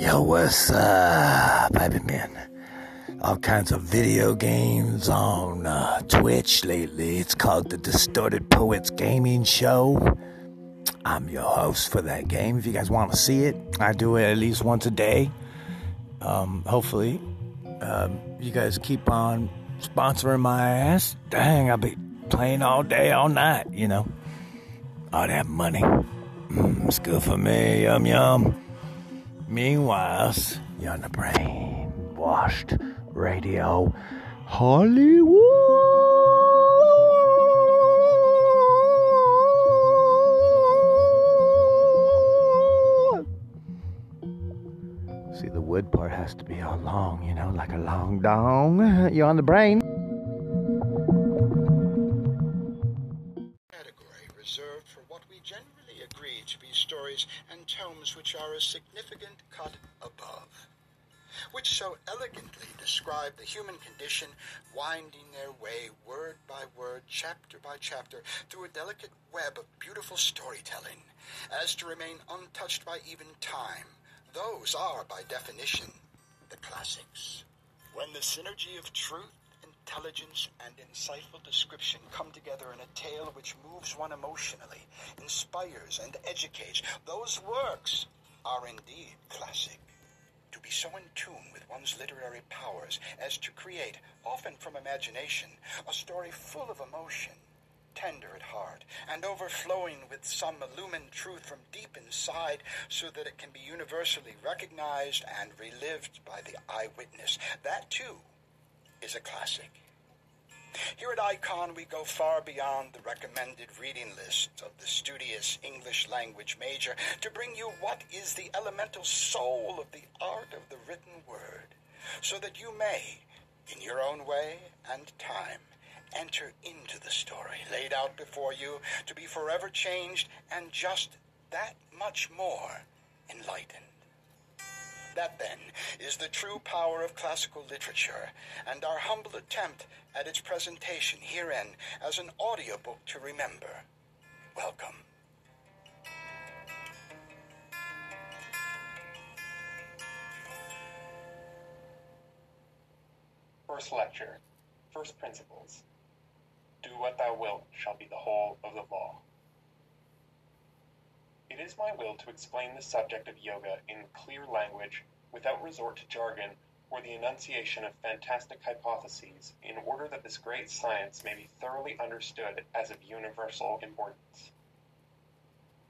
Yo, what's up? Been playing all kinds of video games on uh, Twitch lately. It's called the Distorted Poets Gaming Show. I'm your host for that game. If you guys want to see it, I do it at least once a day. Um, hopefully, um, you guys keep on sponsoring my ass. Dang, I'll be playing all day, all night, you know. All that money. Mm, it's good for me. Yum, yum. Meanwhile, you're on the brain washed radio Hollywood. See, the wood part has to be all long, you know, like a long dong. You're on the brain. Significant cut above, which so elegantly describe the human condition, winding their way word by word, chapter by chapter, through a delicate web of beautiful storytelling, as to remain untouched by even time. Those are, by definition, the classics. When the synergy of truth, intelligence, and insightful description come together in a tale which moves one emotionally, inspires, and educates, those works are indeed classic. To be so in tune with one's literary powers as to create, often from imagination, a story full of emotion, tender at heart, and overflowing with some illumined truth from deep inside, so that it can be universally recognized and relived by the eyewitness. That, too, is a classic. Here at Icon, we go far beyond the recommended reading list of the studious English language major to bring you what is the elemental soul of the art of the written word, so that you may, in your own way and time, enter into the story laid out before you to be forever changed and just that much more enlightened. That, then, is the true power of classical literature, and our humble attempt at its presentation herein as an audiobook to remember. Welcome. First lecture, First Principles. Do what thou wilt shall be the whole of the law. It is my will to explain the subject of yoga in clear language without resort to jargon or the enunciation of fantastic hypotheses in order that this great science may be thoroughly understood as of universal importance.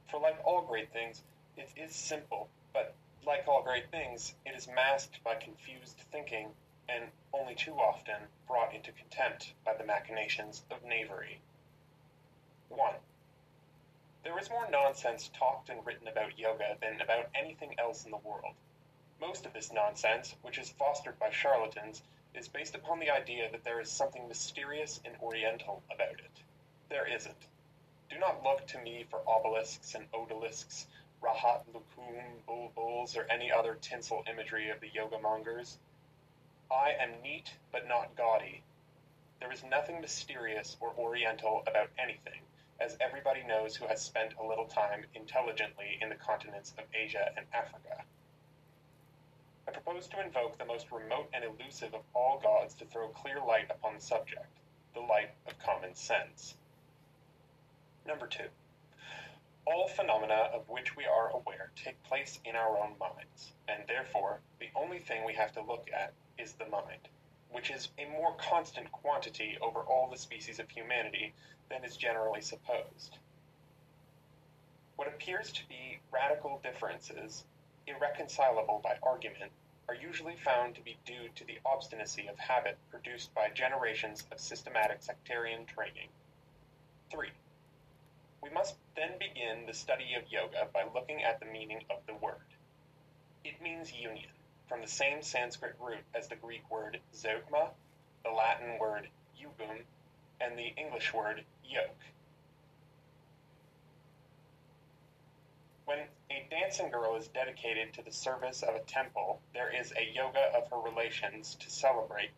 For like all great things, it is simple, but like all great things, it is masked by confused thinking and only too often brought into contempt by the machinations of knavery. 1. There is more nonsense talked and written about yoga than about anything else in the world. Most of this nonsense, which is fostered by charlatans, is based upon the idea that there is something mysterious and oriental about it. There isn't. Do not look to me for obelisks and odalisques, rahat lukum, bulbuls, or any other tinsel imagery of the yoga mongers. I am neat but not gaudy. There is nothing mysterious or oriental about anything, as everybody knows who has spent a little time intelligently in the continents of Asia and Africa. I propose to invoke the most remote and elusive of all gods to throw clear light upon the subject, the light of common sense. Number two. All phenomena of which we are aware take place in our own minds, and therefore the only thing we have to look at is the mind, which is a more constant quantity over all the species of humanity than is generally supposed. What appears to be radical differences, irreconcilable by argument, are usually found to be due to the obstinacy of habit produced by generations of systematic sectarian training. 3. We must then begin the study of yoga by looking at the meaning of the word. It means union, from the same Sanskrit root as the Greek word zeugma, the Latin word jugum, and the English word yoke. When a dancing girl is dedicated to the service of a temple, there is a yoga of her relations to celebrate.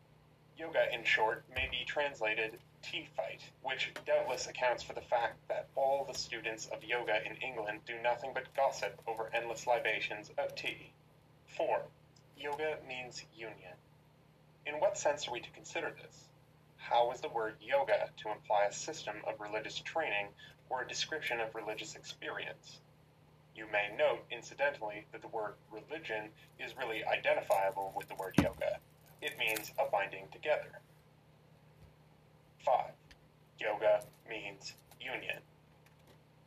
Yoga, in short, may be translated tea fight, which doubtless accounts for the fact that all the students of yoga in England do nothing but gossip over endless libations of tea. 4. Yoga means union. In what sense are we to consider this? How is the word yoga to imply a system of religious training or a description of religious experience? You may note, incidentally, that the word religion is really identifiable with the word yoga. It means a binding together. 5. Yoga means union.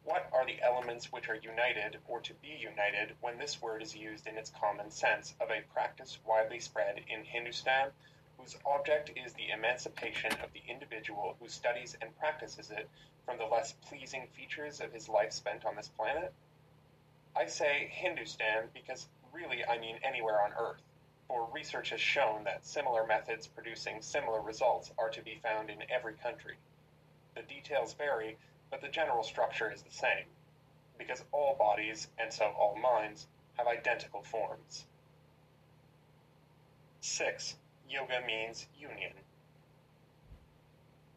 What are the elements which are united or to be united when this word is used in its common sense of a practice widely spread in Hindustan whose object is the emancipation of the individual who studies and practices it from the less pleasing features of his life spent on this planet? I say Hindustan because really I mean anywhere on Earth, for research has shown that similar methods producing similar results are to be found in every country. The details vary, but the general structure is the same, because all bodies, and so all minds, have identical forms. 6. Yoga means union.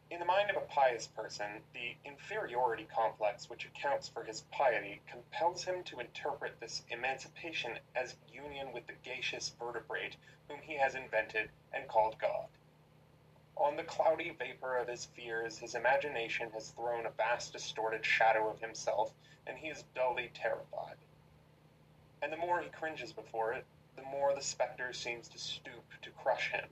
In the mind of a pious person, the inferiority complex which accounts for his piety compels him to interpret this emancipation as union with the gaseous vertebrate whom he has invented and called God. On the cloudy vapor of his fears, his imagination has thrown a vast distorted shadow of himself, and he is dully terrified. And the more he cringes before it, the more the spectre seems to stoop to crush him.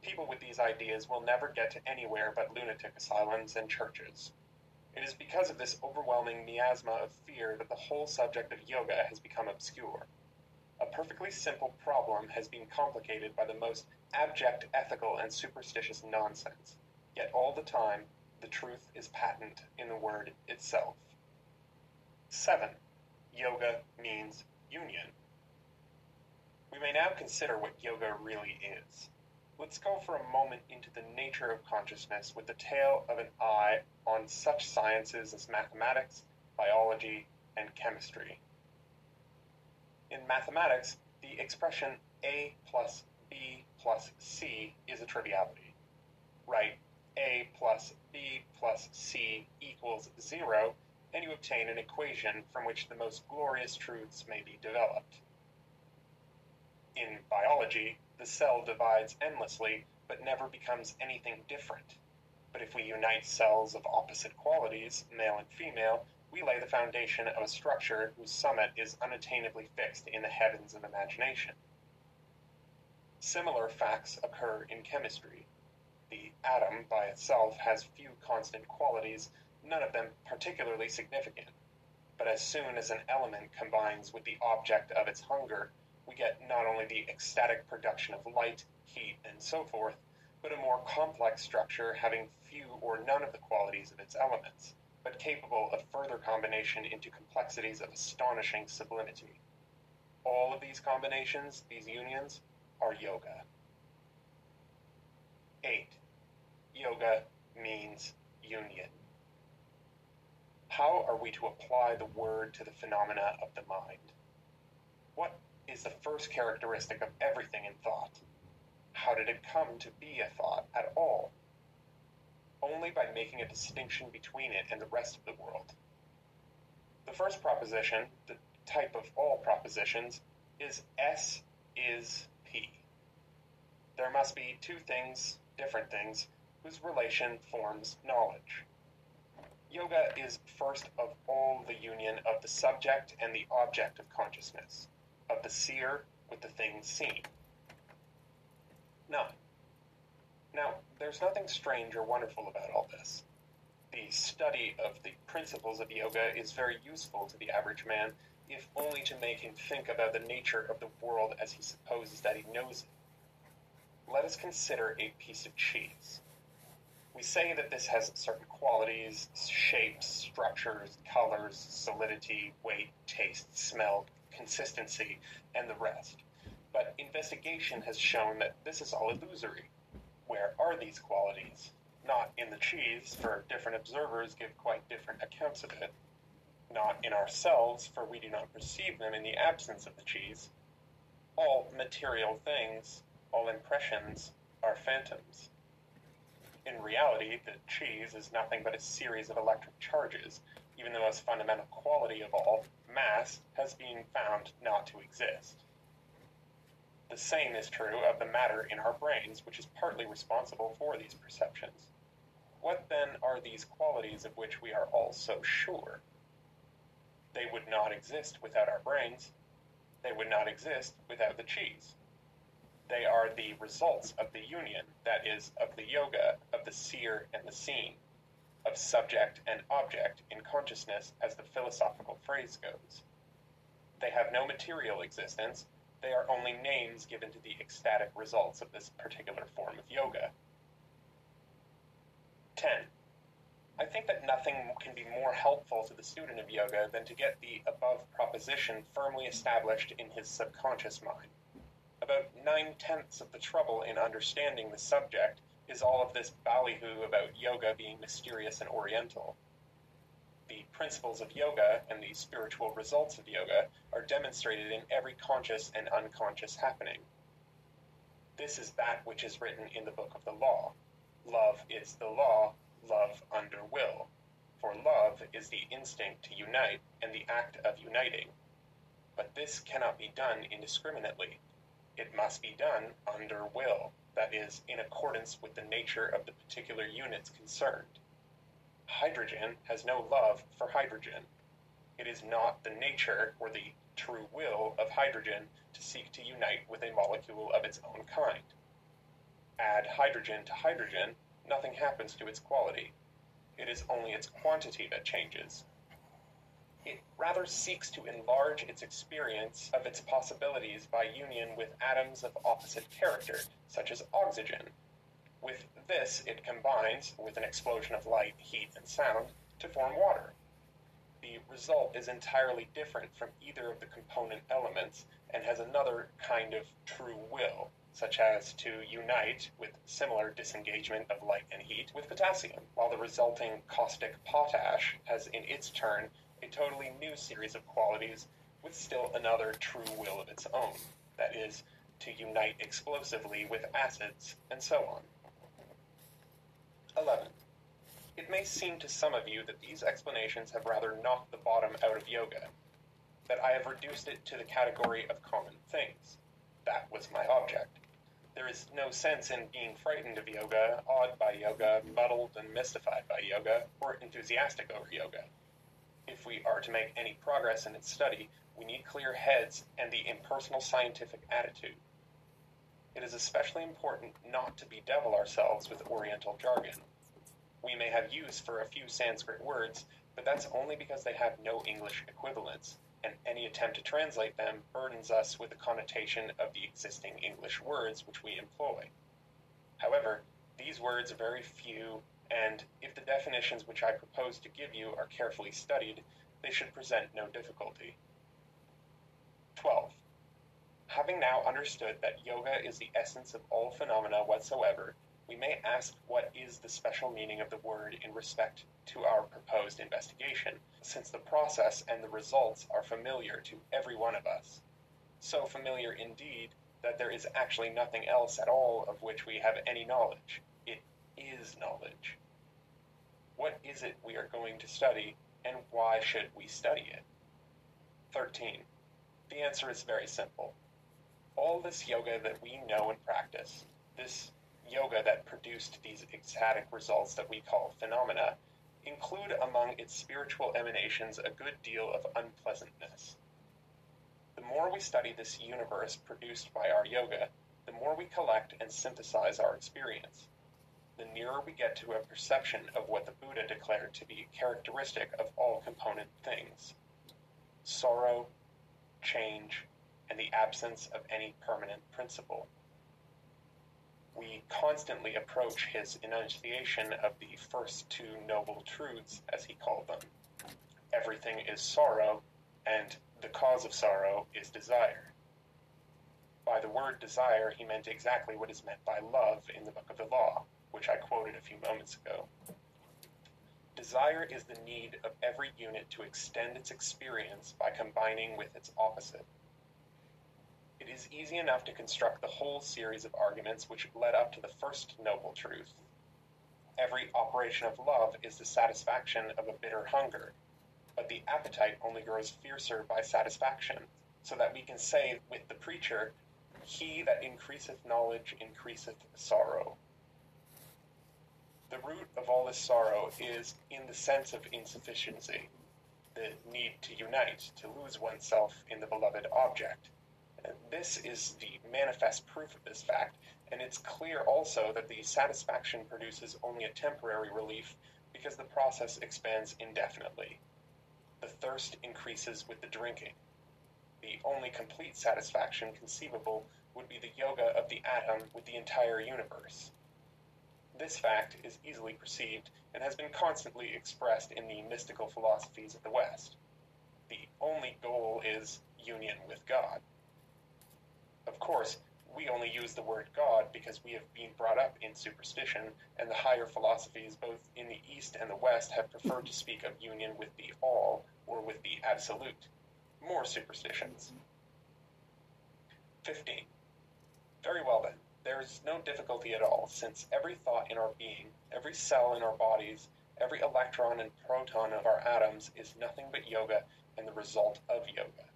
People with these ideas will never get to anywhere but lunatic asylums and churches. It is because of this overwhelming miasma of fear that the whole subject of yoga has become obscure. A perfectly simple problem has been complicated by the most abject ethical and superstitious nonsense, yet all the time the truth is patent in the word itself. 7. Yoga means union. We may now consider what yoga really is. Let's go for a moment into the nature of consciousness with the tail of an eye on such sciences as mathematics, biology, and chemistry. In mathematics, the expression a plus b plus c is a triviality. Write a plus b plus c equals 0, and you obtain an equation from which the most glorious truths may be developed. In biology, the cell divides endlessly but never becomes anything different. But if we unite cells of opposite qualities, male and female, we lay the foundation of a structure whose summit is unattainably fixed in the heavens of imagination. Similar facts occur in chemistry. The atom by itself has few constant qualities, none of them particularly significant. But as soon as an element combines with the object of its hunger, we get not only the ecstatic production of light, heat, and so forth, but a more complex structure having few or none of the qualities of its elements, but capable of further combination into complexities of astonishing sublimity. All of these combinations, these unions, are yoga. 8. Yoga means union. How are we to apply the word to the phenomena of the mind? What is the first characteristic of everything in thought. How did it come to be a thought at all? Only by making a distinction between it and the rest of the world. The first proposition, the type of all propositions, is S is. There must be two things, different things, whose relation forms knowledge. Yoga is first of all the union of the subject and the object of consciousness of the seer with the thing seen. Now, now, there's nothing strange or wonderful about all this. The study of the principles of yoga is very useful to the average man, if only to make him think about the nature of the world as he supposes that he knows it. Let us consider a piece of cheese. We say that this has certain qualities, shapes, structures, colors, solidity, weight, taste, smell, consistency, and the rest. But investigation has shown that this is all illusory. Where are these qualities? Not in the cheese, for different observers give quite different accounts of it. Not in ourselves, for we do not perceive them in the absence of the cheese. All material things, all impressions, are phantoms. In reality, the cheese is nothing but a series of electric charges, even the most fundamental quality of all, mass, has been found not to exist. The same is true of the matter in our brains, which is partly responsible for these perceptions. What then are these qualities of which we are all so sure? They would not exist without our brains. They would not exist without the cheese. They are the results of the union, that is, of the yoga, of the seer and the seen, of subject and object in consciousness, as the philosophical phrase goes. They have no material existence, they are only names given to the ecstatic results of this particular form of yoga. 10. I think that nothing can be more helpful to the student of yoga than to get the above proposition firmly established in his subconscious mind. About nine tenths of the trouble in understanding the subject is all of this ballyhoo about yoga being mysterious and oriental. The principles of yoga and the spiritual results of yoga are demonstrated in every conscious and unconscious happening. This is that which is written in the book of the law. Love is the law, love under will. For love is the instinct to unite and the act of uniting. But this cannot be done indiscriminately. It must be done under will, that is, in accordance with the nature of the particular units concerned. Hydrogen has no love for hydrogen. It is not the nature or the true will of hydrogen to seek to unite with a molecule of its own kind. Add hydrogen to hydrogen, nothing happens to its quality. It is only its quantity that changes. It rather seeks to enlarge its experience of its possibilities by union with atoms of opposite character, such as oxygen. With this, it combines, with an explosion of light, heat, and sound, to form water. The result is entirely different from either of the component elements and has another kind of true will, such as to unite, with similar disengagement of light and heat, with potassium, while the resulting caustic potash has in its turn a totally new series of qualities with still another true will of its own, that is, to unite explosively with acids, and so on. 11. It may seem to some of you that these explanations have rather knocked the bottom out of yoga, that I have reduced it to the category of common things. That was my object. There is no sense in being frightened of yoga, awed by yoga, muddled and mystified by yoga, or enthusiastic over yoga. If we are to make any progress in its study, we need clear heads and the impersonal scientific attitude. It is especially important not to bedevil ourselves with Oriental jargon. We may have use for a few Sanskrit words, but that's only because they have no English equivalents, and any attempt to translate them burdens us with the connotation of the existing English words which we employ. However, these words are very few, and if the definitions which I propose to give you are carefully studied, they should present no difficulty. 12. Having now understood that yoga is the essence of all phenomena whatsoever, we may ask what is the special meaning of the word in respect to our proposed investigation, since the process and the results are familiar to every one of us. So familiar indeed that there is actually nothing else at all of which we have any knowledge. Is knowledge. What is it we are going to study, and why should we study it? 13. The answer is very simple. All this yoga that we know and practice, this yoga that produced these ecstatic results that we call phenomena, include among its spiritual emanations a good deal of unpleasantness. The more we study this universe produced by our yoga, the more we collect and synthesize our experience. The nearer we get to a perception of what the Buddha declared to be characteristic of all component things sorrow, change, and the absence of any permanent principle we constantly approach his enunciation of the first two noble truths, as he called them. Everything is sorrow, and the cause of sorrow is desire. By the word desire, he meant exactly what is meant by love in the Book of the Law, which I quoted a few moments ago. Desire is the need of every unit to extend its experience by combining with its opposite it is easy enough to construct the whole series of arguments which led up to the first noble truth. Every operation of love is the satisfaction of a bitter hunger, but the appetite only grows fiercer by satisfaction, so that we can say with the preacher, He that increaseth knowledge increaseth sorrow. The root of all this sorrow is in the sense of insufficiency, the need to unite, to lose oneself in the beloved object. And this is the manifest proof of this fact, and it's clear also that the satisfaction produces only a temporary relief because the process expands indefinitely. The thirst increases with the drinking. The only complete satisfaction conceivable would be the yoga of the atom with the entire universe. This fact is easily perceived and has been constantly expressed in the mystical philosophies of the West. The only goal is union with God. Of course, we only use the word God because we have been brought up in superstition, and the higher philosophies, both in the East and the West, have preferred to speak of union with the All or with the Absolute. More superstitions. 15. Very well then. There's no difficulty at all, since every thought in our being, every cell in our bodies, every electron and proton of our atoms is nothing but yoga and the result of yoga.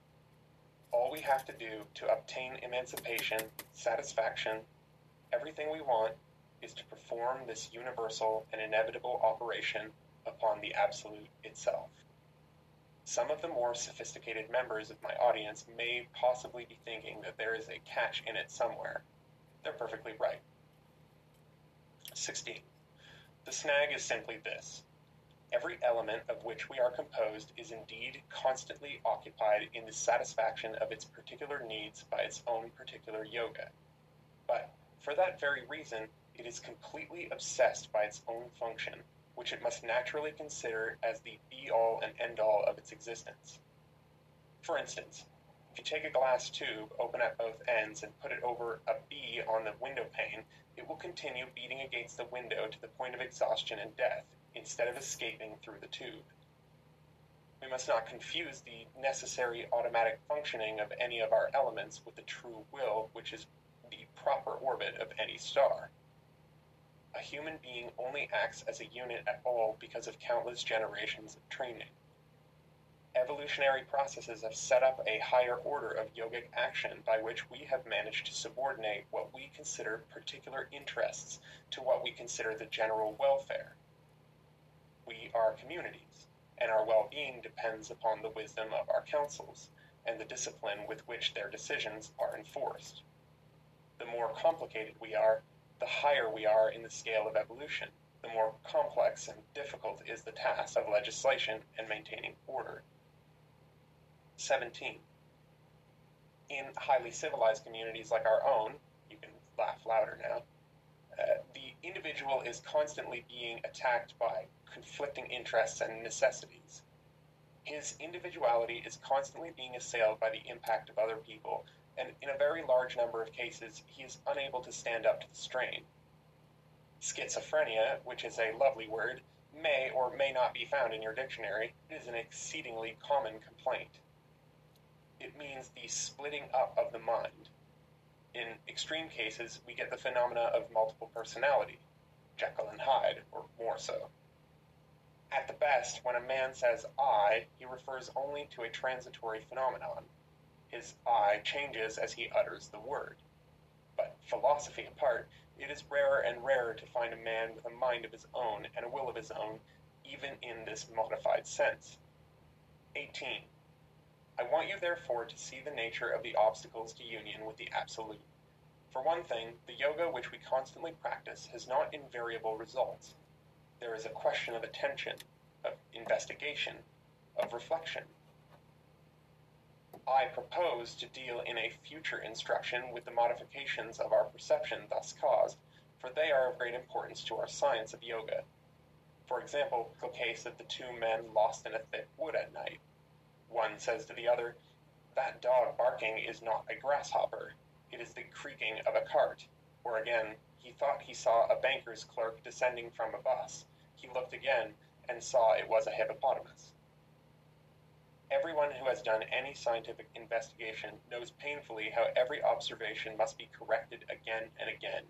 All we have to do to obtain emancipation, satisfaction, everything we want, is to perform this universal and inevitable operation upon the Absolute itself. Some of the more sophisticated members of my audience may possibly be thinking that there is a catch in it somewhere they're perfectly right. 16. The snag is simply this. Every element of which we are composed is indeed constantly occupied in the satisfaction of its particular needs by its own particular yoga. But for that very reason, it is completely obsessed by its own function, which it must naturally consider as the be all and end all of its existence. For instance, if you take a glass tube, open at both ends, and put it over a bee on the window pane, it will continue beating against the window to the point of exhaustion and death, instead of escaping through the tube. We must not confuse the necessary automatic functioning of any of our elements with the true will, which is the proper orbit of any star. A human being only acts as a unit at all because of countless generations of training evolutionary processes have set up a higher order of yogic action by which we have managed to subordinate what we consider particular interests to what we consider the general welfare. We are communities, and our well being depends upon the wisdom of our councils and the discipline with which their decisions are enforced. The more complicated we are, the higher we are in the scale of evolution, the more complex and difficult is the task of legislation and maintaining order. 17. In highly civilized communities like our own, you can laugh louder now, uh, the individual is constantly being attacked by conflicting interests and necessities. His individuality is constantly being assailed by the impact of other people, and in a very large number of cases, he is unable to stand up to the strain. Schizophrenia, which is a lovely word, may or may not be found in your dictionary. is an exceedingly common complaint it means the splitting up of the mind. In extreme cases, we get the phenomena of multiple personality, Jekyll and Hyde, or more so. At the best, when a man says I, he refers only to a transitory phenomenon. His I changes as he utters the word. But philosophy apart, it is rarer and rarer to find a man with a mind of his own and a will of his own, even in this modified sense. 18. I want you therefore to see the nature of the obstacles to union with the Absolute. For one thing, the yoga which we constantly practice has not invariable results. There is a question of attention, of investigation, of reflection. I propose to deal in a future instruction with the modifications of our perception thus caused, for they are of great importance to our science of yoga. For example, the case of the two men lost in a thick wood at night. One says to the other, That dog barking is not a grasshopper, it is the creaking of a cart. Or again, he thought he saw a banker's clerk descending from a bus. He looked again and saw it was a hippopotamus. Everyone who has done any scientific investigation knows painfully how every observation must be corrected again and again.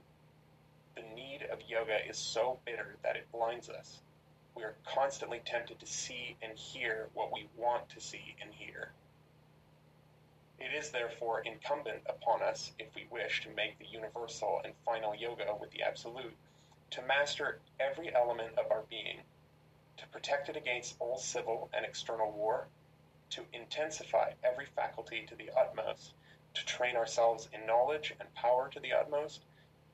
The need of yoga is so bitter that it blinds us we are constantly tempted to see and hear what we want to see and hear. It is therefore incumbent upon us, if we wish to make the universal and final yoga with the absolute, to master every element of our being, to protect it against all civil and external war, to intensify every faculty to the utmost, to train ourselves in knowledge and power to the utmost,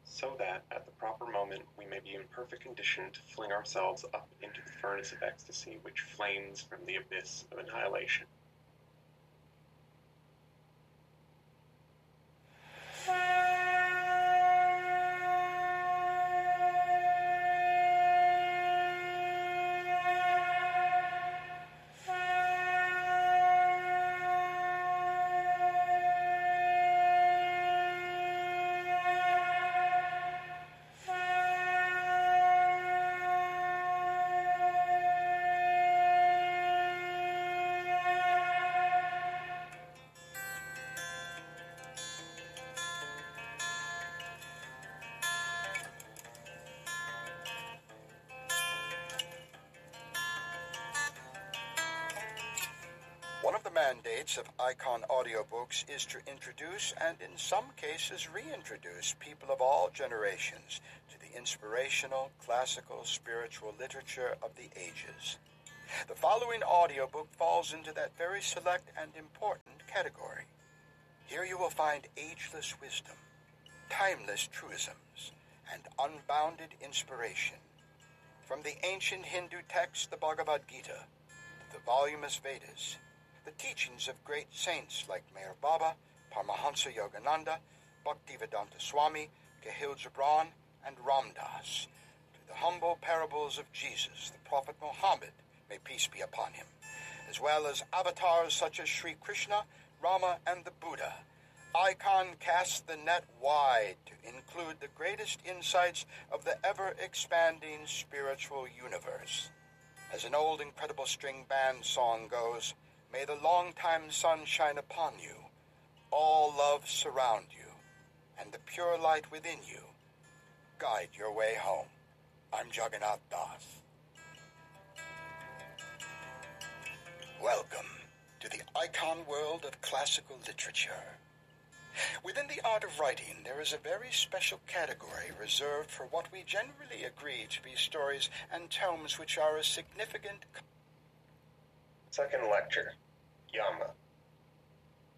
so that at the proper moment we may be in perfect condition to fling ourselves up into the furnace of ecstasy which flames from the abyss of annihilation. mandates of Icon Audiobooks is to introduce and, in some cases, reintroduce people of all generations to the inspirational, classical, spiritual literature of the ages. The following audiobook falls into that very select and important category. Here you will find ageless wisdom, timeless truisms, and unbounded inspiration. From the ancient Hindu text, the Bhagavad Gita, the voluminous Vedas, the teachings of great saints like Meher Baba, Paramahansa Yogananda, Bhaktivedanta Swami, Kahlil Gibran, and Ramdas, to the humble parables of Jesus, the Prophet Muhammad, may peace be upon him, as well as avatars such as Sri Krishna, Rama, and the Buddha. Icon casts the net wide to include the greatest insights of the ever expanding spiritual universe. As an old incredible string band song goes, May the long-time sun shine upon you, all love surround you, and the pure light within you guide your way home. I'm Jagannath Das. Welcome to the icon world of classical literature. Within the art of writing, there is a very special category reserved for what we generally agree to be stories and tomes which are a significant Second lecture, Yama.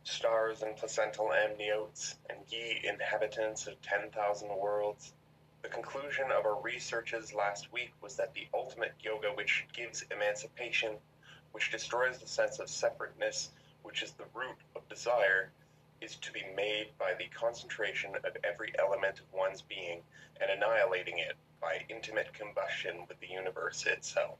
Stars and placental amniotes, and ye inhabitants of 10,000 worlds. The conclusion of our researches last week was that the ultimate yoga which gives emancipation, which destroys the sense of separateness, which is the root of desire, is to be made by the concentration of every element of one's being and annihilating it by intimate combustion with the universe itself.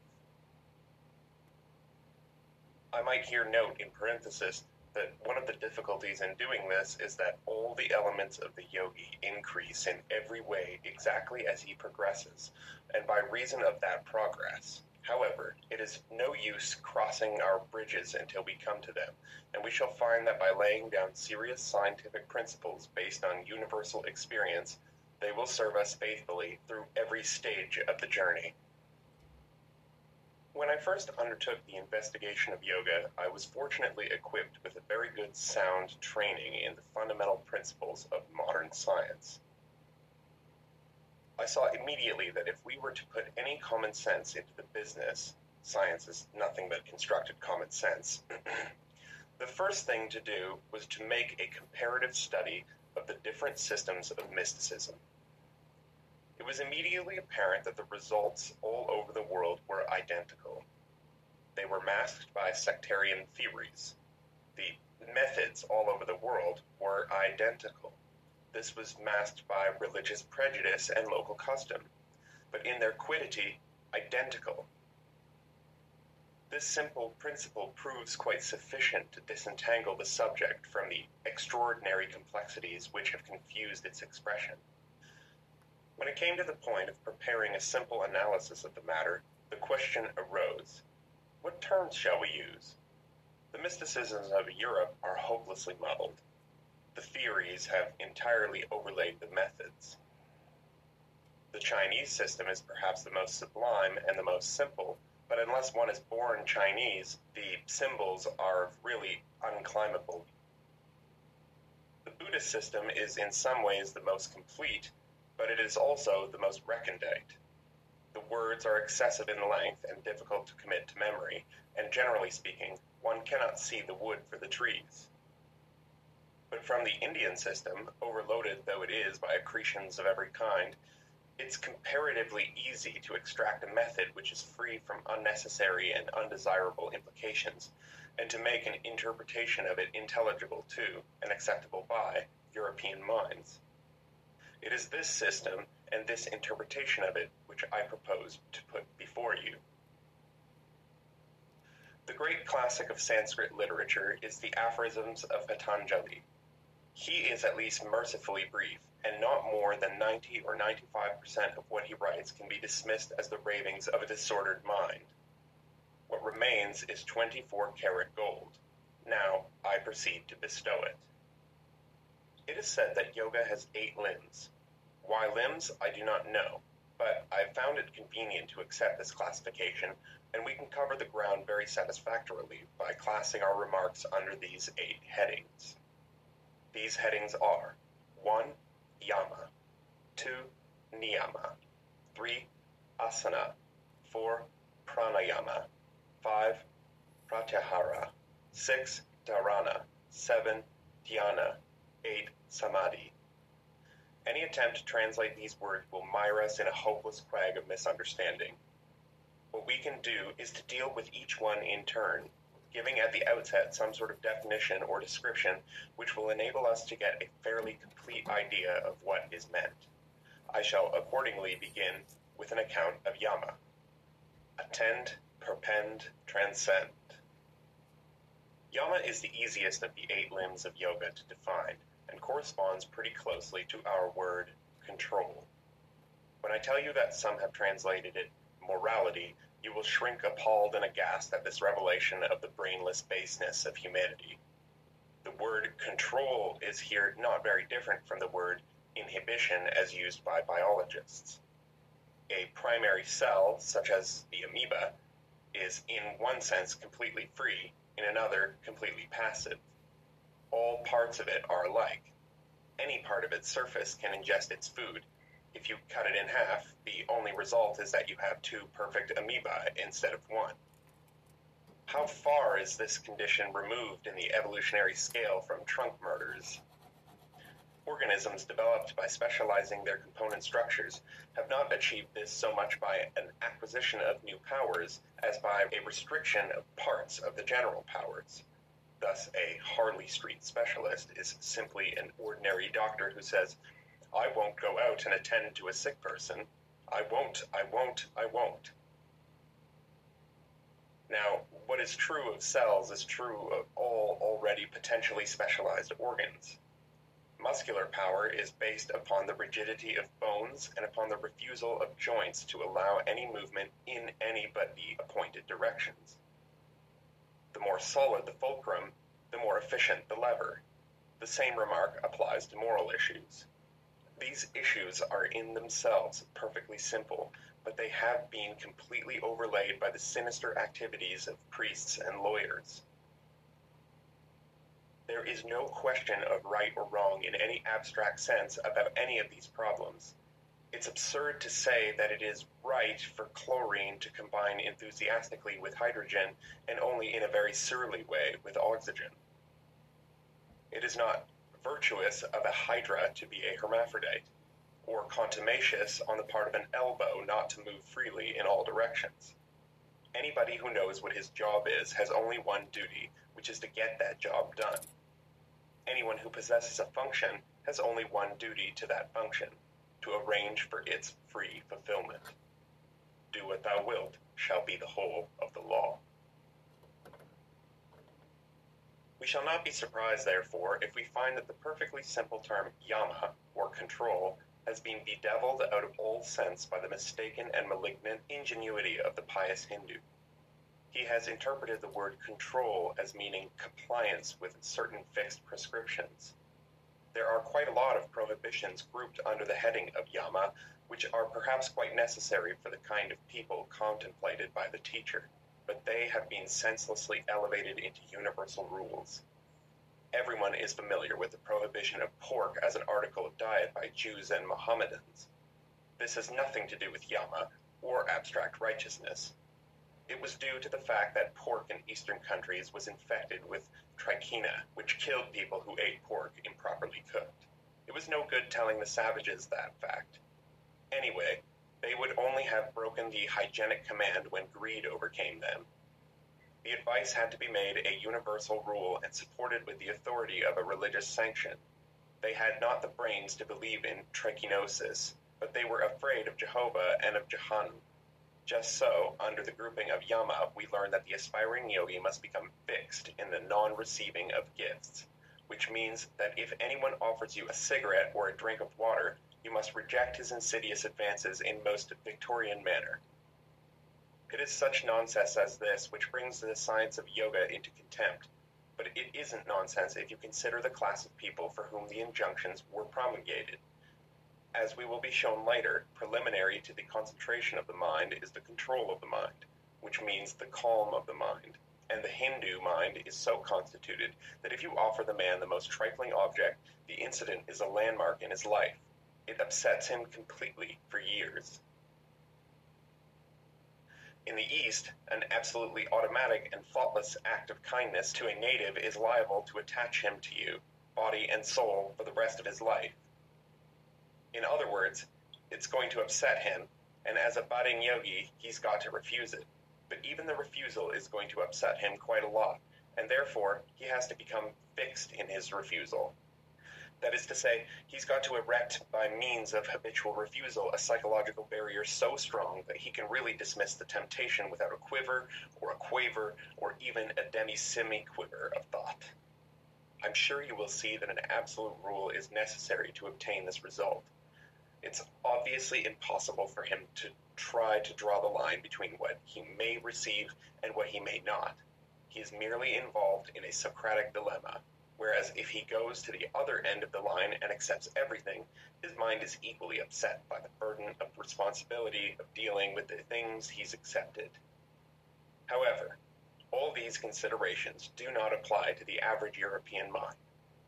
I might here note in parenthesis that one of the difficulties in doing this is that all the elements of the yogi increase in every way exactly as he progresses, and by reason of that progress. However, it is no use crossing our bridges until we come to them, and we shall find that by laying down serious scientific principles based on universal experience, they will serve us faithfully through every stage of the journey. When I first undertook the investigation of yoga, I was fortunately equipped with a very good sound training in the fundamental principles of modern science. I saw immediately that if we were to put any common sense into the business, science is nothing but constructed common sense, the first thing to do was to make a comparative study of the different systems of mysticism. It was immediately apparent that the results all over the world were identical. They were masked by sectarian theories. The methods all over the world were identical. This was masked by religious prejudice and local custom, but in their quiddity, identical. This simple principle proves quite sufficient to disentangle the subject from the extraordinary complexities which have confused its expression. When it came to the point of preparing a simple analysis of the matter, the question arose what terms shall we use? The mysticisms of Europe are hopelessly muddled. The theories have entirely overlaid the methods. The Chinese system is perhaps the most sublime and the most simple, but unless one is born Chinese, the symbols are really unclimbable. The Buddhist system is in some ways the most complete, but it is also the most recondite. The words are excessive in length and difficult to commit to memory, and generally speaking, one cannot see the wood for the trees. But from the Indian system, overloaded though it is by accretions of every kind, it's comparatively easy to extract a method which is free from unnecessary and undesirable implications, and to make an interpretation of it intelligible to, and acceptable by, European minds. It is this system and this interpretation of it which I propose to put before you. The great classic of Sanskrit literature is the Aphorisms of Patanjali. He is at least mercifully brief, and not more than 90 or 95% of what he writes can be dismissed as the ravings of a disordered mind. What remains is 24 karat gold. Now I proceed to bestow it. It is said that yoga has eight limbs. Why limbs, I do not know, but I have found it convenient to accept this classification, and we can cover the ground very satisfactorily by classing our remarks under these eight headings. These headings are 1 yama, 2 niyama, 3 asana, 4 pranayama, 5 pratyahara, 6 dharana, 7 dhyana, 8 samadhi. Any attempt to translate these words will mire us in a hopeless quag of misunderstanding. What we can do is to deal with each one in turn giving at the outset some sort of definition or description which will enable us to get a fairly complete idea of what is meant. I shall accordingly begin with an account of Yama. Attend, perpend, transcend. Yama is the easiest of the eight limbs of yoga to define and corresponds pretty closely to our word control. When I tell you that some have translated it morality, you will shrink appalled and aghast at this revelation of the brainless baseness of humanity. The word control is here not very different from the word inhibition as used by biologists. A primary cell, such as the amoeba, is in one sense completely free, in another completely passive. All parts of it are alike. Any part of its surface can ingest its food, if you cut it in half, the only result is that you have two perfect amoeba instead of one. How far is this condition removed in the evolutionary scale from trunk murders? Organisms developed by specializing their component structures have not achieved this so much by an acquisition of new powers as by a restriction of parts of the general powers. Thus, a Harley Street specialist is simply an ordinary doctor who says, I won't go out and attend to a sick person. I won't, I won't, I won't. Now, what is true of cells is true of all already potentially specialized organs. Muscular power is based upon the rigidity of bones and upon the refusal of joints to allow any movement in any but the appointed directions. The more solid the fulcrum, the more efficient the lever. The same remark applies to moral issues. These issues are in themselves perfectly simple, but they have been completely overlaid by the sinister activities of priests and lawyers. There is no question of right or wrong in any abstract sense about any of these problems. It's absurd to say that it is right for chlorine to combine enthusiastically with hydrogen and only in a very surly way with oxygen. It is not virtuous of a hydra to be a hermaphrodite, or contumacious on the part of an elbow not to move freely in all directions. Anybody who knows what his job is has only one duty, which is to get that job done. Anyone who possesses a function has only one duty to that function, to arrange for its free fulfillment. Do what thou wilt shall be the whole of the law. We shall not be surprised, therefore, if we find that the perfectly simple term yama, or control, has been bedeviled out of all sense by the mistaken and malignant ingenuity of the pious Hindu. He has interpreted the word control as meaning compliance with certain fixed prescriptions. There are quite a lot of prohibitions grouped under the heading of yama, which are perhaps quite necessary for the kind of people contemplated by the teacher but they have been senselessly elevated into universal rules. Everyone is familiar with the prohibition of pork as an article of diet by Jews and Mohammedans. This has nothing to do with Yama or abstract righteousness. It was due to the fact that pork in Eastern countries was infected with trichina, which killed people who ate pork improperly cooked. It was no good telling the savages that fact. Anyway, they would only have broken the hygienic command when greed overcame them. The advice had to be made a universal rule and supported with the authority of a religious sanction. They had not the brains to believe in trichinosis, but they were afraid of Jehovah and of Jahannam. Just so, under the grouping of yama, we learn that the aspiring yogi must become fixed in the non receiving of gifts, which means that if anyone offers you a cigarette or a drink of water, you must reject his insidious advances in most Victorian manner. It is such nonsense as this which brings the science of yoga into contempt, but it isn't nonsense if you consider the class of people for whom the injunctions were promulgated. As we will be shown later, preliminary to the concentration of the mind is the control of the mind, which means the calm of the mind. And the Hindu mind is so constituted that if you offer the man the most trifling object, the incident is a landmark in his life. It upsets him completely for years. In the East, an absolutely automatic and thoughtless act of kindness to a native is liable to attach him to you, body and soul, for the rest of his life. In other words, it's going to upset him, and as a budding yogi, he's got to refuse it. But even the refusal is going to upset him quite a lot, and therefore he has to become fixed in his refusal. That is to say, he's got to erect by means of habitual refusal a psychological barrier so strong that he can really dismiss the temptation without a quiver or a quaver or even a demi semi quiver of thought. I'm sure you will see that an absolute rule is necessary to obtain this result. It's obviously impossible for him to try to draw the line between what he may receive and what he may not. He is merely involved in a Socratic dilemma Whereas if he goes to the other end of the line and accepts everything, his mind is equally upset by the burden of responsibility of dealing with the things he's accepted. However, all these considerations do not apply to the average European mind.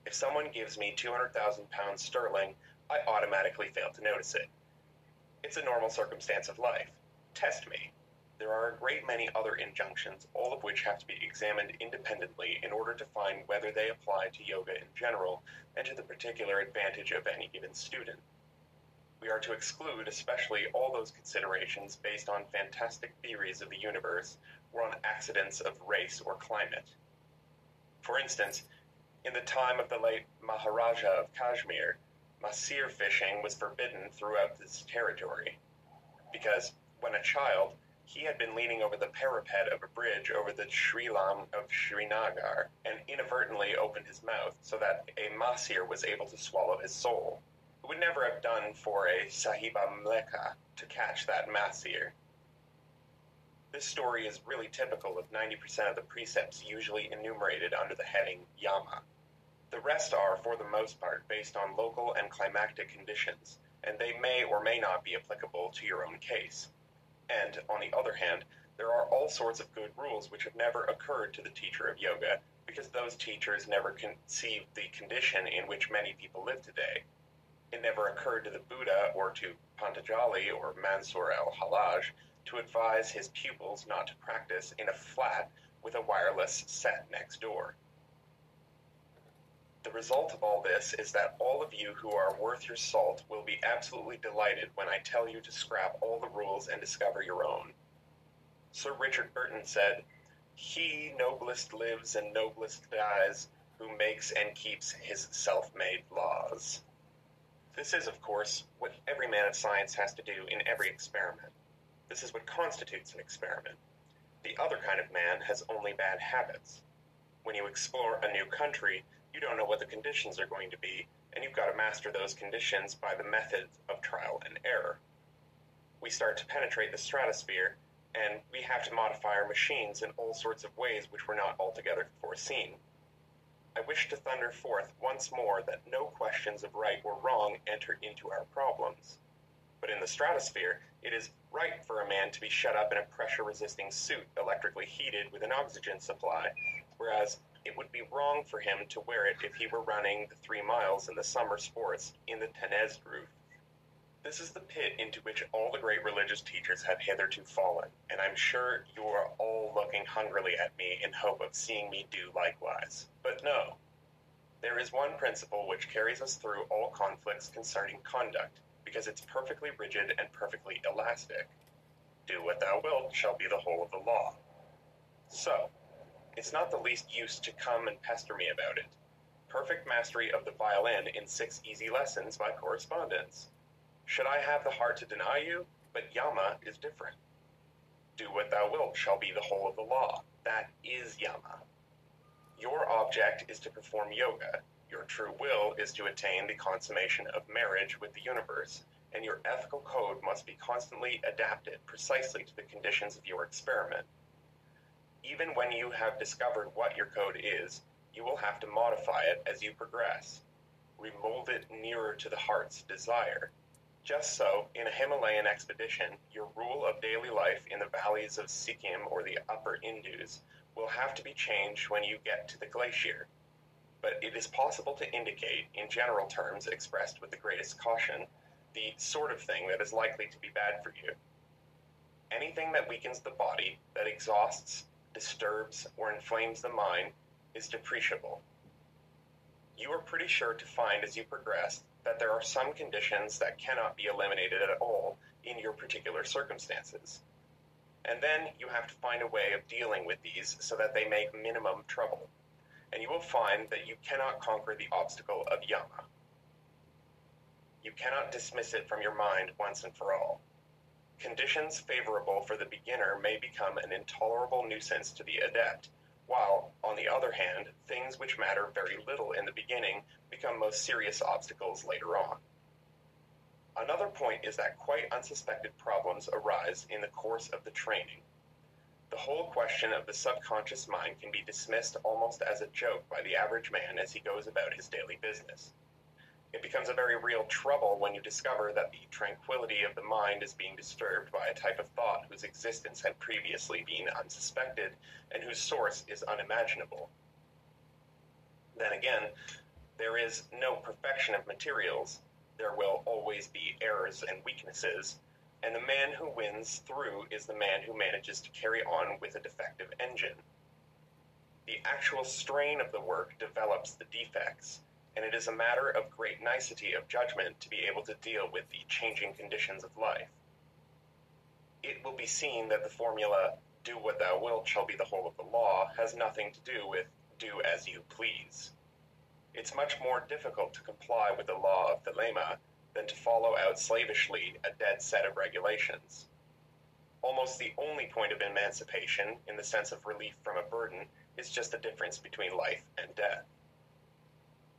If someone gives me 200,000 pounds sterling, I automatically fail to notice it. It's a normal circumstance of life. Test me. There are a great many other injunctions, all of which have to be examined independently in order to find whether they apply to yoga in general and to the particular advantage of any given student. We are to exclude especially all those considerations based on fantastic theories of the universe or on accidents of race or climate. For instance, in the time of the late Maharaja of Kashmir, mahseer fishing was forbidden throughout this territory because, when a child, he had been leaning over the parapet of a bridge over the Jhelum of Srinagar and inadvertently opened his mouth so that a mahseer was able to swallow his soul. It would never have done for a Sahiba mleccha to catch that mahseer. This story is really typical of 90% of the precepts usually enumerated under the heading Yama. The rest are, for the most part, based on local and climactic conditions, and they may or may not be applicable to your own case. And, on the other hand, there are all sorts of good rules which have never occurred to the teacher of yoga because those teachers never conceived the condition in which many people live today. It never occurred to the Buddha or to Patanjali or Mansur al Hallaj to advise his pupils not to practice in a flat with a wireless set next door. The result of all this is that all of you who are worth your salt will be absolutely delighted when I tell you to scrap all the rules and discover your own. Sir Richard Burton said, He noblest lives and noblest dies who makes and keeps his self made laws. This is, of course, what every man of science has to do in every experiment. This is what constitutes an experiment. The other kind of man has only bad habits. When you explore a new country, you don't know what the conditions are going to be, and you've got to master those conditions by the method of trial and error. We start to penetrate the stratosphere, and we have to modify our machines in all sorts of ways which were not altogether foreseen. I wish to thunder forth once more that no questions of right or wrong enter into our problems. But in the stratosphere, it is right for a man to be shut up in a pressure resisting suit electrically heated with an oxygen supply, whereas it would be wrong for him to wear it if he were running the three miles in the summer sports in the Tanezrouft. This is the pit into which all the great religious teachers have hitherto fallen, and I'm sure you are all looking hungrily at me in hope of seeing me do likewise. But no. There is one principle which carries us through all conflicts concerning conduct, because it's perfectly rigid and perfectly elastic. Do what thou wilt shall be the whole of the law. So, it's not the least use to come and pester me about it. Perfect mastery of the violin in six easy lessons by correspondence. Should I have the heart to deny you? But Yama is different. Do what thou wilt shall be the whole of the law. That is Yama. Your object is to perform yoga. Your true will is to attain the consummation of marriage with the universe, and your ethical code must be constantly adapted precisely to the conditions of your experiment. Even when you have discovered what your code is, you will have to modify it as you progress. Remold it nearer to the heart's desire. Just so, in a Himalayan expedition, your rule of daily life in the valleys of Sikkim or the upper Indus will have to be changed when you get to the glacier. But it is possible to indicate, in general terms expressed with the greatest caution, the sort of thing that is likely to be bad for you. Anything that weakens the body, that exhausts, disturbs, or inflames the mind is depreciable. You are pretty sure to find as you progress that there are some conditions that cannot be eliminated at all in your particular circumstances. And then you have to find a way of dealing with these so that they make minimum trouble. And you will find that you cannot conquer the obstacle of Yama. You cannot dismiss it from your mind once and for all. Conditions favorable for the beginner may become an intolerable nuisance to the adept, while, on the other hand, things which matter very little in the beginning become most serious obstacles later on. Another point is that quite unsuspected problems arise in the course of the training. The whole question of the subconscious mind can be dismissed almost as a joke by the average man as he goes about his daily business. It becomes a very real trouble when you discover that the tranquility of the mind is being disturbed by a type of thought whose existence had previously been unsuspected and whose source is unimaginable. Then again, there is no perfection of materials. There will always be errors and weaknesses, and the man who wins through is the man who manages to carry on with a defective engine. The actual strain of the work develops the defects and it is a matter of great nicety of judgment to be able to deal with the changing conditions of life. It will be seen that the formula, do what thou wilt shall be the whole of the law, has nothing to do with do as you please. It's much more difficult to comply with the law of thelema than to follow out slavishly a dead set of regulations. Almost the only point of emancipation, in the sense of relief from a burden, is just the difference between life and death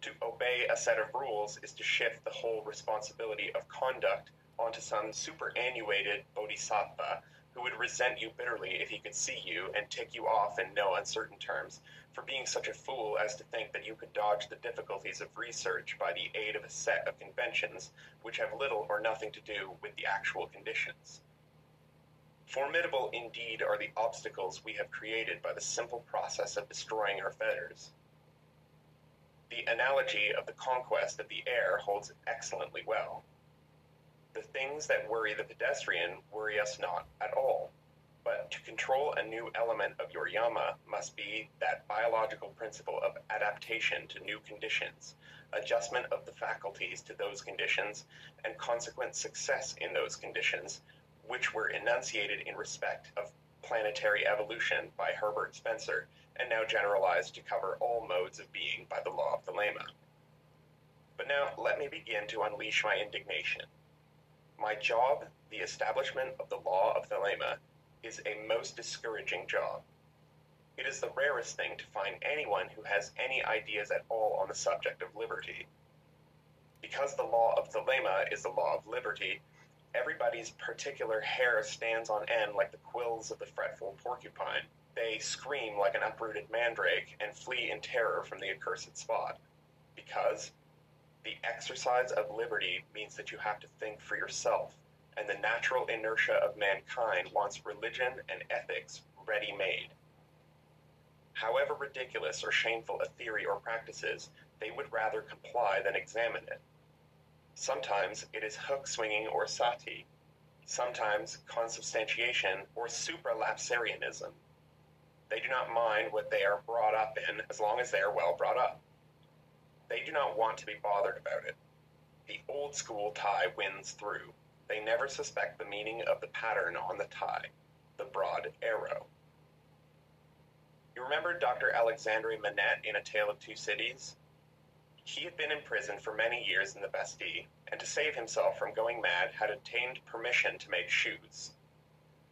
to obey a set of rules is to shift the whole responsibility of conduct onto some superannuated bodhisattva who would resent you bitterly if he could see you and tick you off in no uncertain terms for being such a fool as to think that you could dodge the difficulties of research by the aid of a set of conventions which have little or nothing to do with the actual conditions. Formidable indeed are the obstacles we have created by the simple process of destroying our fetters. The analogy of the conquest of the air holds excellently well. The things that worry the pedestrian worry us not at all. But to control a new element of your yama must be that biological principle of adaptation to new conditions, adjustment of the faculties to those conditions, and consequent success in those conditions, which were enunciated in respect of planetary evolution by Herbert Spencer and now generalized to cover all modes of being by the law of the thelema. But now let me begin to unleash my indignation. My job, the establishment of the law of the thelema, is a most discouraging job. It is the rarest thing to find anyone who has any ideas at all on the subject of liberty. Because the law of the thelema is the law of liberty, everybody's particular hair stands on end like the quills of the fretful porcupine they scream like an uprooted mandrake and flee in terror from the accursed spot. Because the exercise of liberty means that you have to think for yourself, and the natural inertia of mankind wants religion and ethics ready made. However ridiculous or shameful a theory or practice is, they would rather comply than examine it. Sometimes it is hook swinging or sati, sometimes consubstantiation or supralapsarianism. They do not mind what they are brought up in as long as they are well brought up. They do not want to be bothered about it. The old school tie wins through. They never suspect the meaning of the pattern on the tie, the broad arrow. You remember Dr. Alexandre Manette in A Tale of Two Cities? He had been in prison for many years in the Bastille, and to save himself from going mad, had obtained permission to make shoes.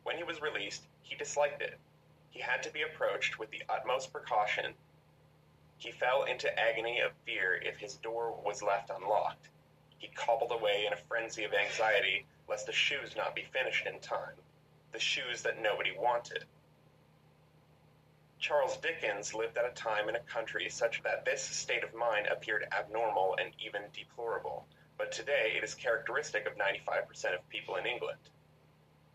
When he was released, he disliked it. He had to be approached with the utmost precaution. He fell into agony of fear if his door was left unlocked. He cobbled away in a frenzy of anxiety lest the shoes not be finished in time, the shoes that nobody wanted. Charles Dickens lived at a time in a country such that this state of mind appeared abnormal and even deplorable, but today it is characteristic of 95% of people in England.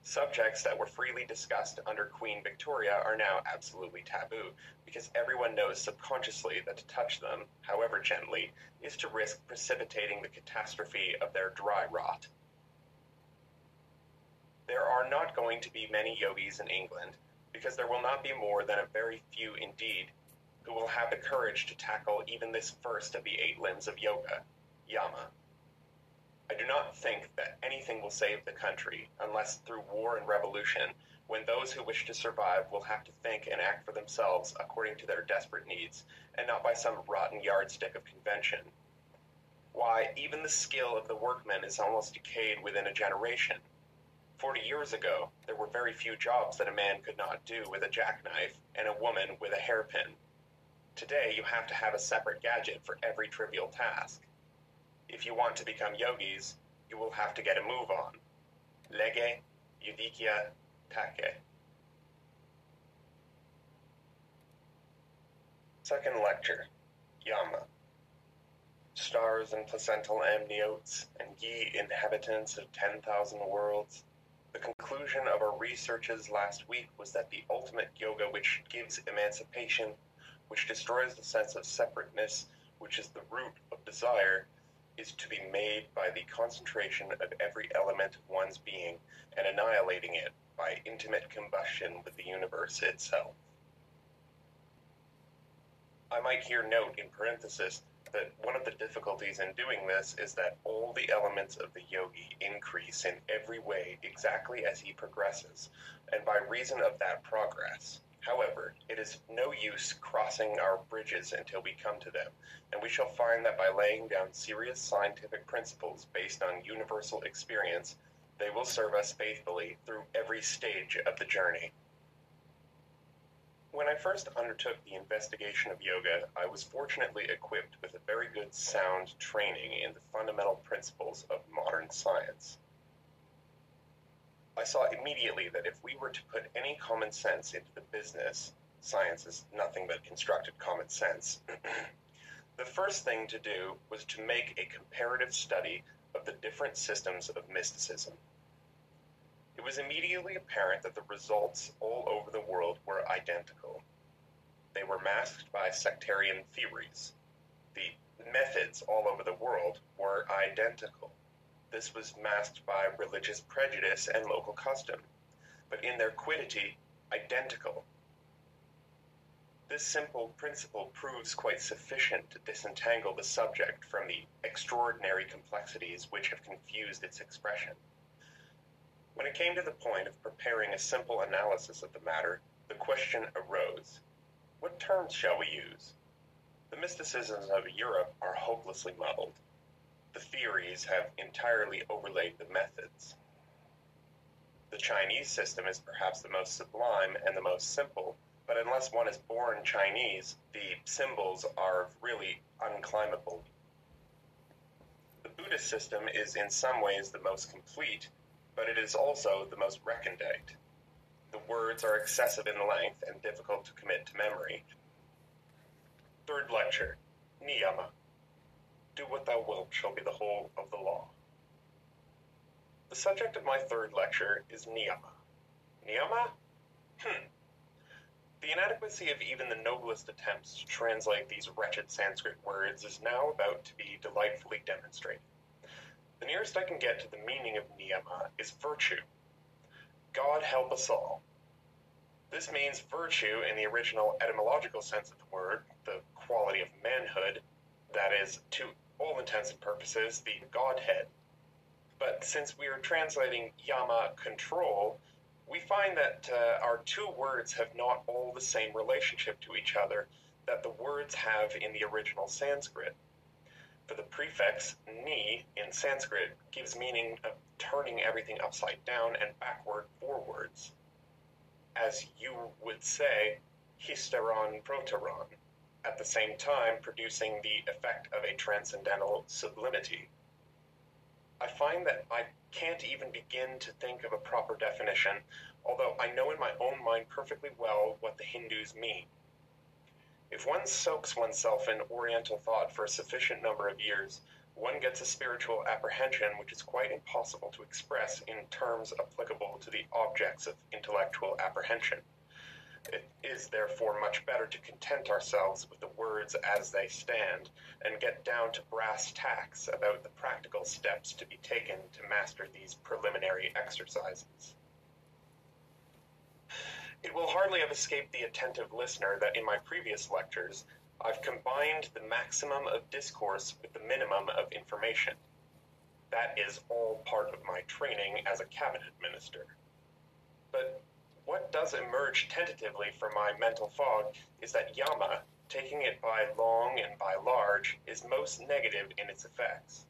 Subjects that were freely discussed under Queen Victoria are now absolutely taboo because everyone knows subconsciously that to touch them, however gently, is to risk precipitating the catastrophe of their dry rot. There are not going to be many yogis in England, because there will not be more than a very few indeed who will have the courage to tackle even this first of the eight limbs of yoga, yama. I do not think that anything will save the country unless through war and revolution, when those who wish to survive will have to think and act for themselves according to their desperate needs, and not by some rotten yardstick of convention. Why, even the skill of the workmen is almost decayed within a generation. Forty years ago, there were very few jobs that a man could not do with a jackknife and a woman with a hairpin. Today, you have to have a separate gadget for every trivial task. If you want to become yogis, you will have to get a move on. Lege, Judica, Tace. Second lecture, Yama. Stars and placental amniotes, and ye inhabitants of ten thousand worlds, the conclusion of our researches last week was that the ultimate yoga, which gives emancipation, which destroys the sense of separateness, which is the root of desire, is to be made by the concentration of every element of one's being and annihilating it by intimate combustion with the universe itself. I might here note in parenthesis that one of the difficulties in doing this is that all the elements of the yogi increase in every way exactly as he progresses, and by reason of that progress. However, it is no use crossing our bridges until we come to them, and we shall find that by laying down serious scientific principles based on universal experience, they will serve us faithfully through every stage of the journey. When I first undertook the investigation of yoga, I was fortunately equipped with a very good sound training in the fundamental principles of modern science. I saw immediately that if we were to put any common sense into the business, science is nothing but constructed common sense, the first thing to do was to make a comparative study of the different systems of mysticism. It was immediately apparent that the results all over the world were identical. They were masked by sectarian theories. The methods all over the world were identical. This was masked by religious prejudice and local custom, but in their quiddity, identical. This simple principle proves quite sufficient to disentangle the subject from the extraordinary complexities which have confused its expression. When it came to the point of preparing a simple analysis of the matter, the question arose what terms shall we use? The mysticisms of Europe are hopelessly muddled. The theories have entirely overlaid the methods. The Chinese system is perhaps the most sublime and the most simple, but unless one is born Chinese, the symbols are really unclimbable. The Buddhist system is in some ways the most complete, but it is also the most recondite. The words are excessive in length and difficult to commit to memory. Third lecture, Niyama. Do what thou wilt shall be the whole of the law. The subject of my third lecture is Niyama. Niyama? Hmm. The inadequacy of even the noblest attempts to translate these wretched Sanskrit words is now about to be delightfully demonstrated. The nearest I can get to the meaning of niyama is virtue. God help us all. This means virtue in the original etymological sense of the word, the quality of manhood, that is, to all intents and purposes, the Godhead. But since we are translating yama control, we find that uh, our two words have not all the same relationship to each other that the words have in the original Sanskrit. For the prefix ni in Sanskrit gives meaning of turning everything upside down and backward forwards. As you would say, hysteron proteron, at the same time producing the effect of a transcendental sublimity. I find that I can't even begin to think of a proper definition, although I know in my own mind perfectly well what the Hindus mean. If one soaks oneself in Oriental thought for a sufficient number of years, one gets a spiritual apprehension which is quite impossible to express in terms applicable to the objects of intellectual apprehension. It is therefore much better to content ourselves with the words as they stand and get down to brass tacks about the practical steps to be taken to master these preliminary exercises. It will hardly have escaped the attentive listener that in my previous lectures I've combined the maximum of discourse with the minimum of information. That is all part of my training as a cabinet minister. But what does emerge tentatively from my mental fog is that Yama, taking it by long and by large, is most negative in its effects.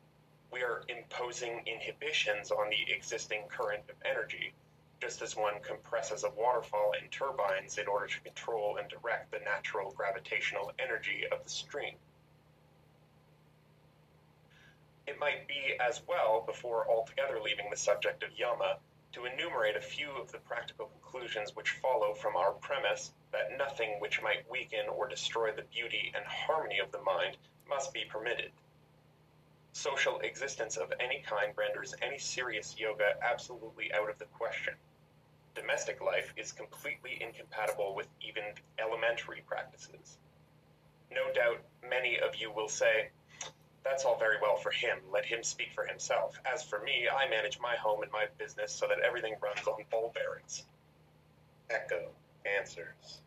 We are imposing inhibitions on the existing current of energy, just as one compresses a waterfall in turbines in order to control and direct the natural gravitational energy of the stream. It might be as well, before altogether leaving the subject of Yama, to enumerate a few of the practical conclusions which follow from our premise that nothing which might weaken or destroy the beauty and harmony of the mind must be permitted. Social existence of any kind renders any serious yoga absolutely out of the question. Domestic life is completely incompatible with even elementary practices. No doubt many of you will say, that's all very well for him. Let him speak for himself. As for me, I manage my home and my business so that everything runs on ball bearings. Echo answers.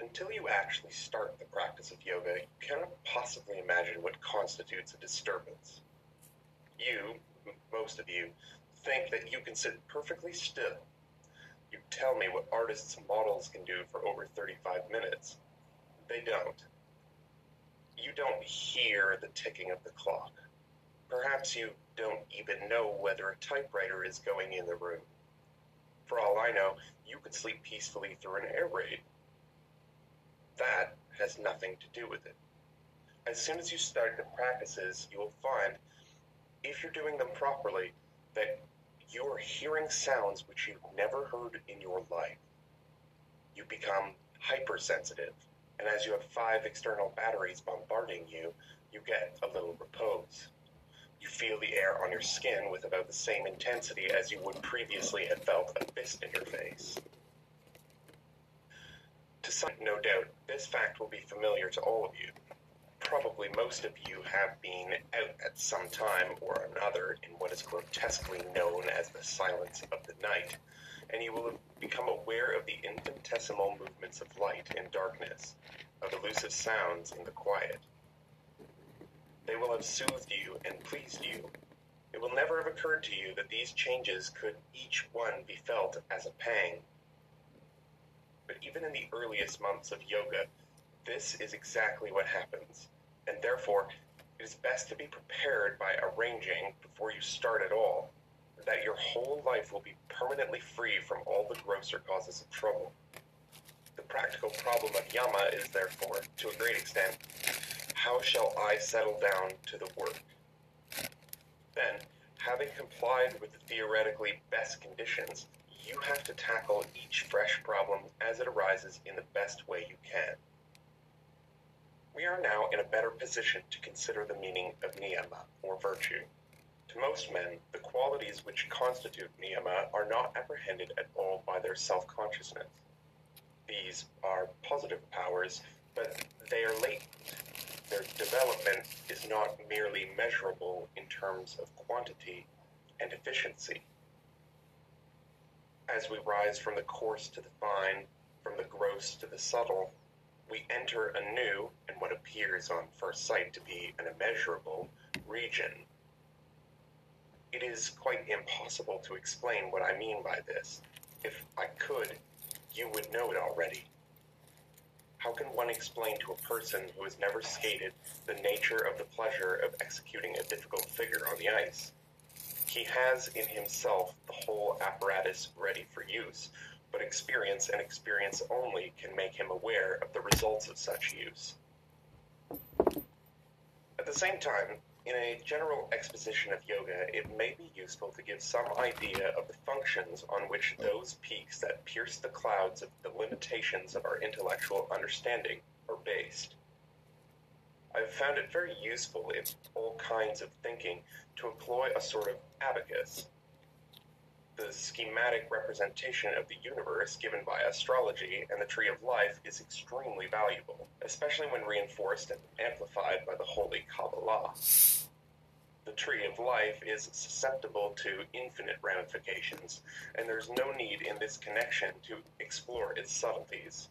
Until you actually start the practice of yoga, you cannot possibly imagine what constitutes a disturbance. You, most of you, think that you can sit perfectly still. You tell me what artists' and models can do for over 35 minutes. They don't you don't hear the ticking of the clock. Perhaps you don't even know whether a typewriter is going in the room. For all I know, you could sleep peacefully through an air raid. That has nothing to do with it. As soon as you start the practices, you will find, if you're doing them properly, that you're hearing sounds which you've never heard in your life. You become hypersensitive and as you have five external batteries bombarding you, you get a little repose. You feel the air on your skin with about the same intensity as you would previously have felt a fist in your face. To some, no doubt, this fact will be familiar to all of you. Probably most of you have been out at some time or another in what is grotesquely known as the silence of the night, and you will become aware of the infinitesimal movements of light in darkness, of elusive sounds in the quiet. They will have soothed you and pleased you. It will never have occurred to you that these changes could each one be felt as a pang. But even in the earliest months of yoga, this is exactly what happens, and therefore it is best to be prepared by arranging, before you start at all, that your whole life will be permanently free from all the grosser causes of trouble. The practical problem of yama is therefore, to a great extent, how shall I settle down to the work? Then, having complied with the theoretically best conditions, you have to tackle each fresh problem as it arises in the best way you can. We are now in a better position to consider the meaning of niyama, or virtue. To most men, the qualities which constitute niyama are not apprehended at all by their self consciousness. These are positive powers, but they are latent. Their development is not merely measurable in terms of quantity and efficiency. As we rise from the coarse to the fine, from the gross to the subtle, we enter a new, and what appears on first sight to be an immeasurable, region. It is quite impossible to explain what I mean by this. If I could, you would know it already. How can one explain to a person who has never skated the nature of the pleasure of executing a difficult figure on the ice? He has in himself the whole apparatus ready for use, but experience and experience only can make him aware of the results of such use. At the same time, in a general exposition of yoga, it may be useful to give some idea of the functions on which those peaks that pierce the clouds of the limitations of our intellectual understanding are based. I've found it very useful in all kinds of thinking to employ a sort of abacus. The schematic representation of the universe given by astrology and the tree of life is extremely valuable, especially when reinforced and amplified by the holy Kabbalah. The tree of life is susceptible to infinite ramifications, and there's no need in this connection to explore its subtleties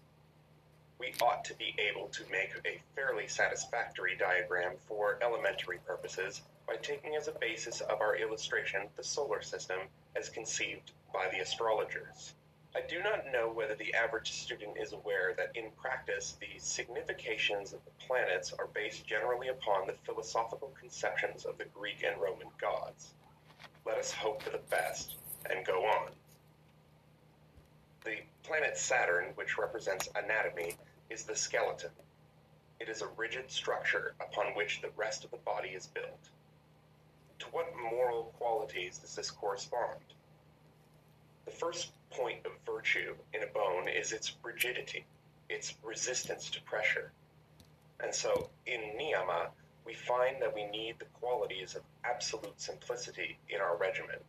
we ought to be able to make a fairly satisfactory diagram for elementary purposes by taking as a basis of our illustration the solar system as conceived by the astrologers. I do not know whether the average student is aware that in practice the significations of the planets are based generally upon the philosophical conceptions of the Greek and Roman gods. Let us hope for the best and go on. The planet Saturn, which represents anatomy, is the skeleton. It is a rigid structure upon which the rest of the body is built. To what moral qualities does this correspond? The first point of virtue in a bone is its rigidity, its resistance to pressure. And so in Niyama, we find that we need the qualities of absolute simplicity in our regimen.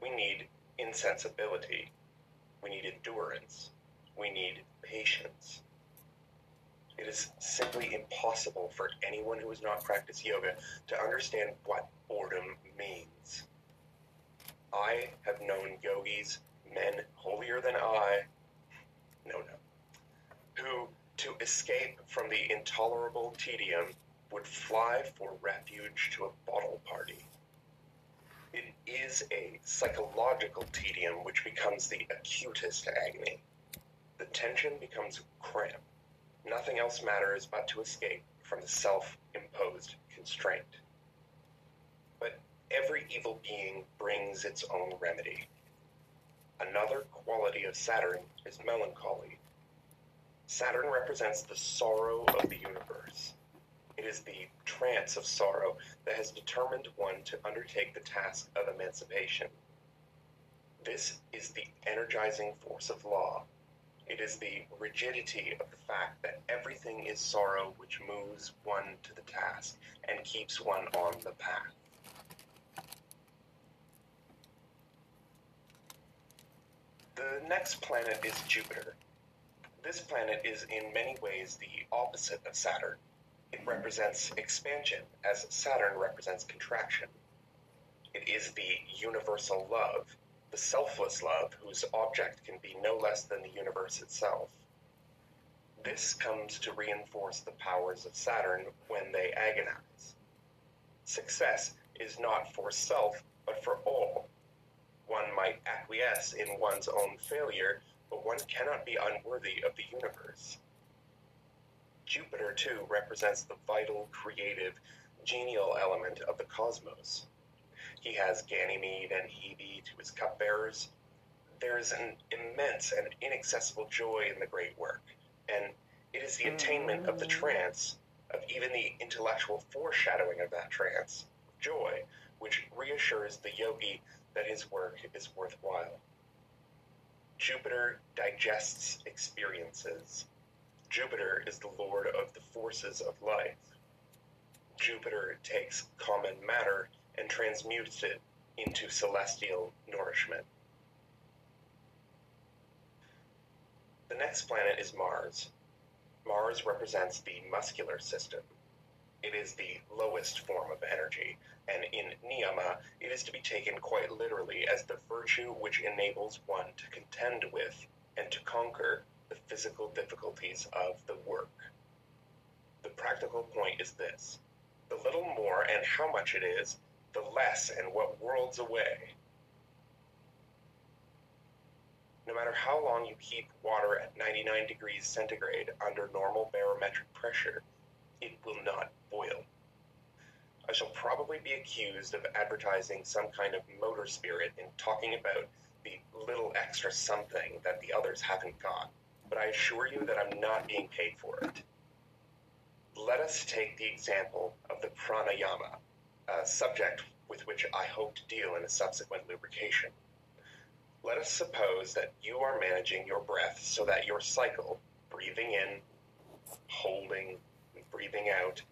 We need insensibility, we need endurance. We need patience. It is simply impossible for anyone who has not practiced yoga to understand what boredom means. I have known yogis, men holier than I, no, no, who, to escape from the intolerable tedium, would fly for refuge to a bottle party. It is a psychological tedium which becomes the acutest agony. The tension becomes cramp. Nothing else matters but to escape from the self imposed constraint. But every evil being brings its own remedy. Another quality of Saturn is melancholy. Saturn represents the sorrow of the universe. It is the trance of sorrow that has determined one to undertake the task of emancipation. This is the energizing force of law. It is the rigidity of the fact that everything is sorrow which moves one to the task and keeps one on the path. The next planet is Jupiter. This planet is in many ways the opposite of Saturn. It represents expansion, as Saturn represents contraction. It is the universal love, the selfless love whose object can be no less than the universe itself. This comes to reinforce the powers of Saturn when they agonize. Success is not for self, but for all. One might acquiesce in one's own failure, but one cannot be unworthy of the universe. Jupiter, too, represents the vital, creative, genial element of the cosmos. He has Ganymede and Hebe to his cupbearers. There is an immense and inaccessible joy in the great work, and it is the attainment of the mm. trance, of even the intellectual foreshadowing of that trance, joy, which reassures the yogi that his work is worthwhile. Jupiter digests experiences Jupiter is the lord of the forces of life. Jupiter takes common matter and transmutes it into celestial nourishment. The next planet is Mars. Mars represents the muscular system. It is the lowest form of energy, and in Niyama, it is to be taken quite literally as the virtue which enables one to contend with and to conquer the physical difficulties of the work. The practical point is this the little more and how much it is, the less and what worlds away. No matter how long you keep water at 99 degrees centigrade under normal barometric pressure, it will not boil. I shall probably be accused of advertising some kind of motor spirit in talking about the little extra something that the others haven't got, but I assure you that I'm not being paid for it. Let us take the example of the pranayama, a subject with which I hope to deal in a subsequent lucubration. Let us suppose that you are managing your breath so that your cycle, breathing in, holding, and breathing out,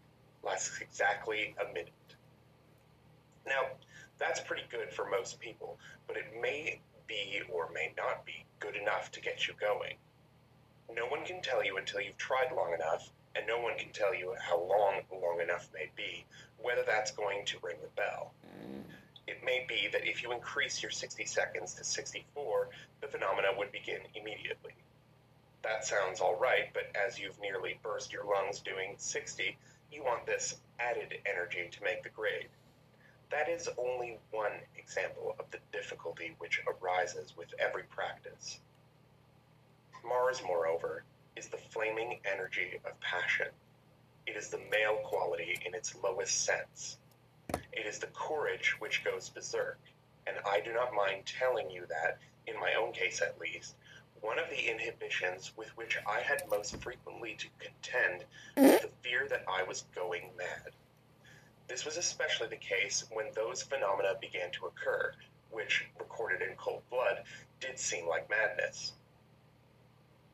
lasts exactly a minute. Now, that's pretty good for most people, but it may be or may not be good enough to get you going. No one can tell you until you've tried long enough, and no one can tell you how long long enough may be, whether that's going to ring the bell. Mm. It may be that if you increase your 60 seconds to 64, the phenomena would begin immediately. That sounds all right, but as you've nearly burst your lungs doing 60, you want this added energy to make the grade. That is only one example of the difficulty which arises with every practice. Mars, moreover, is the flaming energy of passion. It is the male quality in its lowest sense. It is the courage which goes berserk, and I do not mind telling you that, in my own case at least, one of the inhibitions with which I had most frequently to contend was the fear that I was going mad. This was especially the case when those phenomena began to occur, which, recorded in cold blood, did seem like madness.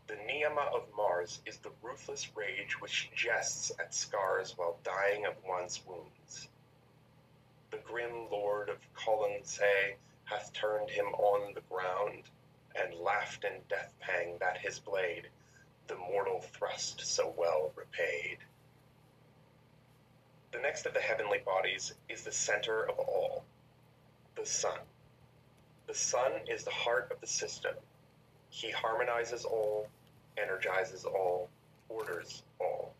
The niyama of Mars is the ruthless rage which jests at scars while dying of one's wounds. The grim lord of Colonsay hath turned him on the ground, and laughed in death pang that his blade the mortal thrust so well repaid. The next of the heavenly bodies is the center of all, the sun. The sun is the heart of the system. He harmonizes all, energizes all, orders all.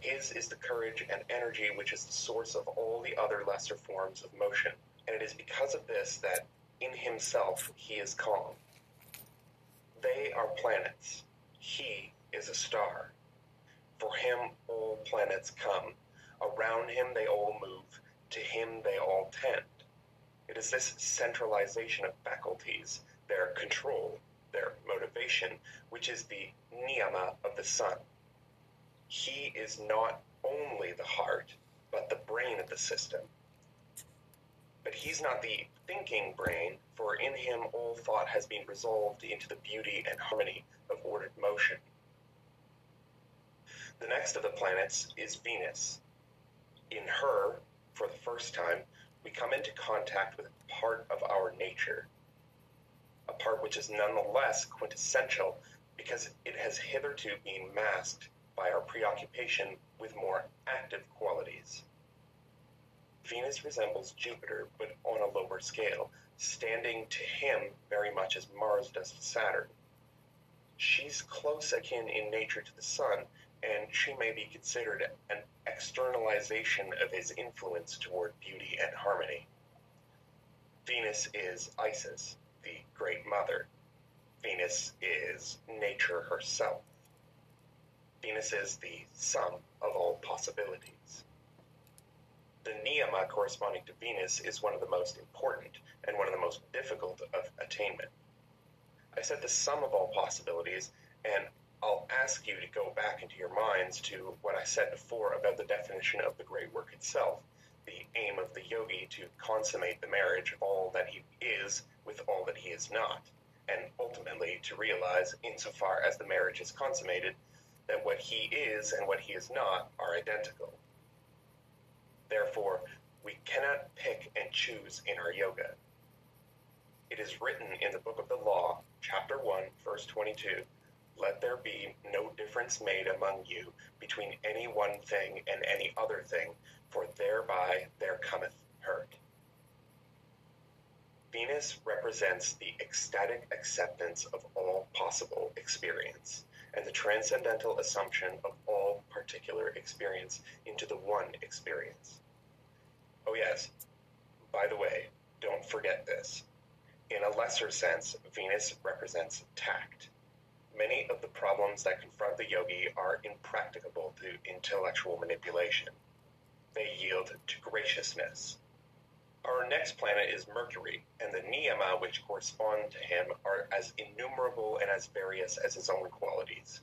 His is the courage and energy which is the source of all the other lesser forms of motion, and it is because of this that in himself he is calm. They are planets. He is a star. For him all planets come. Around him they all move. To him they all tend. It is this centralization of faculties, their control, their motivation, which is the niyama of the sun. He is not only the heart, but the brain of the system. But he's not the thinking brain, for in him all thought has been resolved into the beauty and harmony of ordered motion. The next of the planets is Venus. In her, for the first time, we come into contact with part of our nature, a part which is nonetheless quintessential because it has hitherto been masked by our preoccupation with more active qualities. Venus resembles Jupiter, but on a lower scale, standing to him very much as Mars does to Saturn. She's close akin in nature to the Sun, and she may be considered an externalization of his influence toward beauty and harmony. Venus is Isis, the Great Mother. Venus is nature herself. Venus is the sum of all possibilities. The niyama corresponding to Venus is one of the most important and one of the most difficult of attainment. I said the sum of all possibilities, and I'll ask you to go back into your minds to what I said before about the definition of the great work itself, the aim of the yogi to consummate the marriage of all that he is with all that he is not, and ultimately to realize, insofar as the marriage is consummated, that what he is and what he is not are identical. Therefore, we cannot pick and choose in our yoga. It is written in the book of the law, chapter 1, verse 22, Let there be no difference made among you between any one thing and any other thing, for thereby there cometh hurt. Venus represents the ecstatic acceptance of all possible experience and the transcendental assumption of all particular experience into the one experience. Oh, yes, by the way, don't forget this. In a lesser sense, Venus represents tact. Many of the problems that confront the yogi are impracticable to intellectual manipulation. They yield to graciousness. Our next planet is Mercury, and the niyama which correspond to him are as innumerable and as various as his own qualities.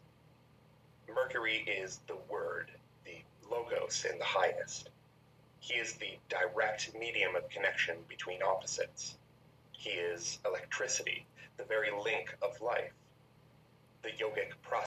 Mercury is the word, the logos in the highest. He is the direct medium of connection between opposites. He is electricity, the very link of life. The yogic process